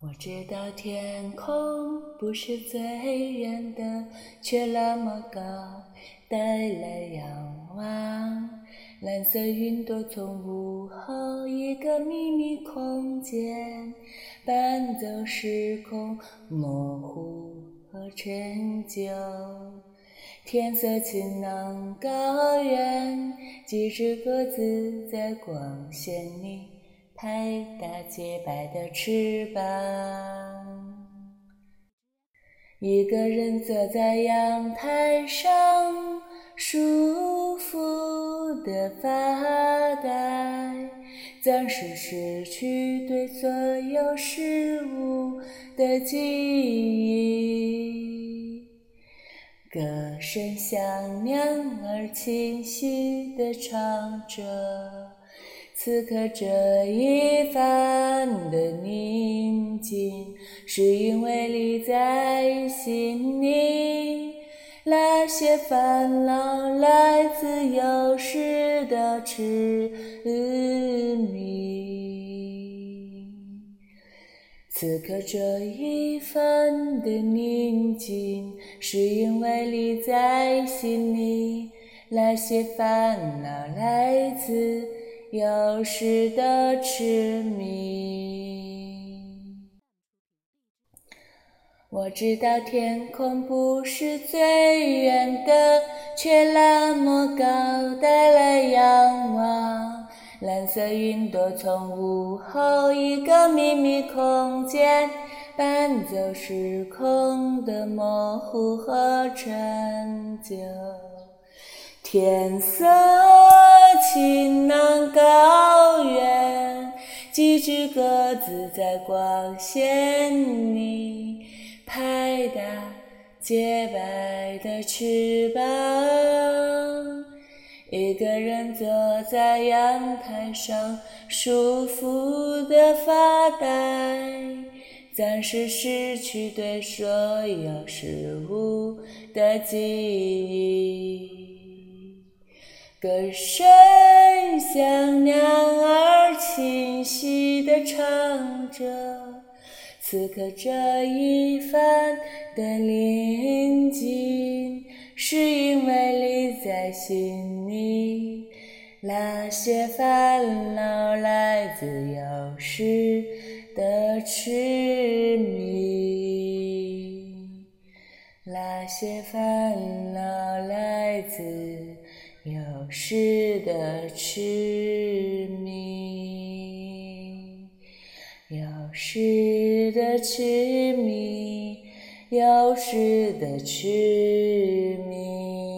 我知道天空不是最远的，却那么高，带来仰望。蓝色云朵从午后一个秘密空间，搬走时空模糊和陈旧。天色晴朗，高原几只鸽子在光线里。拍打洁白的翅膀，一个人坐在阳台上，舒服的发呆，暂时失去对所有事物的记忆。歌声响亮而清晰地唱着。此刻这一番的宁静，是因为你在心里。那些烦恼来自有时的痴迷。此刻这一番的宁静，是因为你在心里。那些烦恼来自。有时的痴迷。我知道天空不是最远的，却那么高，带来仰望。蓝色云朵从午后一个秘密空间，搬走时空的模糊和陈旧。天色晴朗，高原，几只鸽子在光线里拍打洁白的翅膀。一个人坐在阳台上，舒服的发呆，暂时失去对所有事物的记忆。歌声像鸟儿清晰地唱着，此刻这一番的宁静，是因为你在心里。那些烦恼来自有时的痴迷，那些烦恼来自。有时的痴迷，有时的痴迷，有时的痴迷。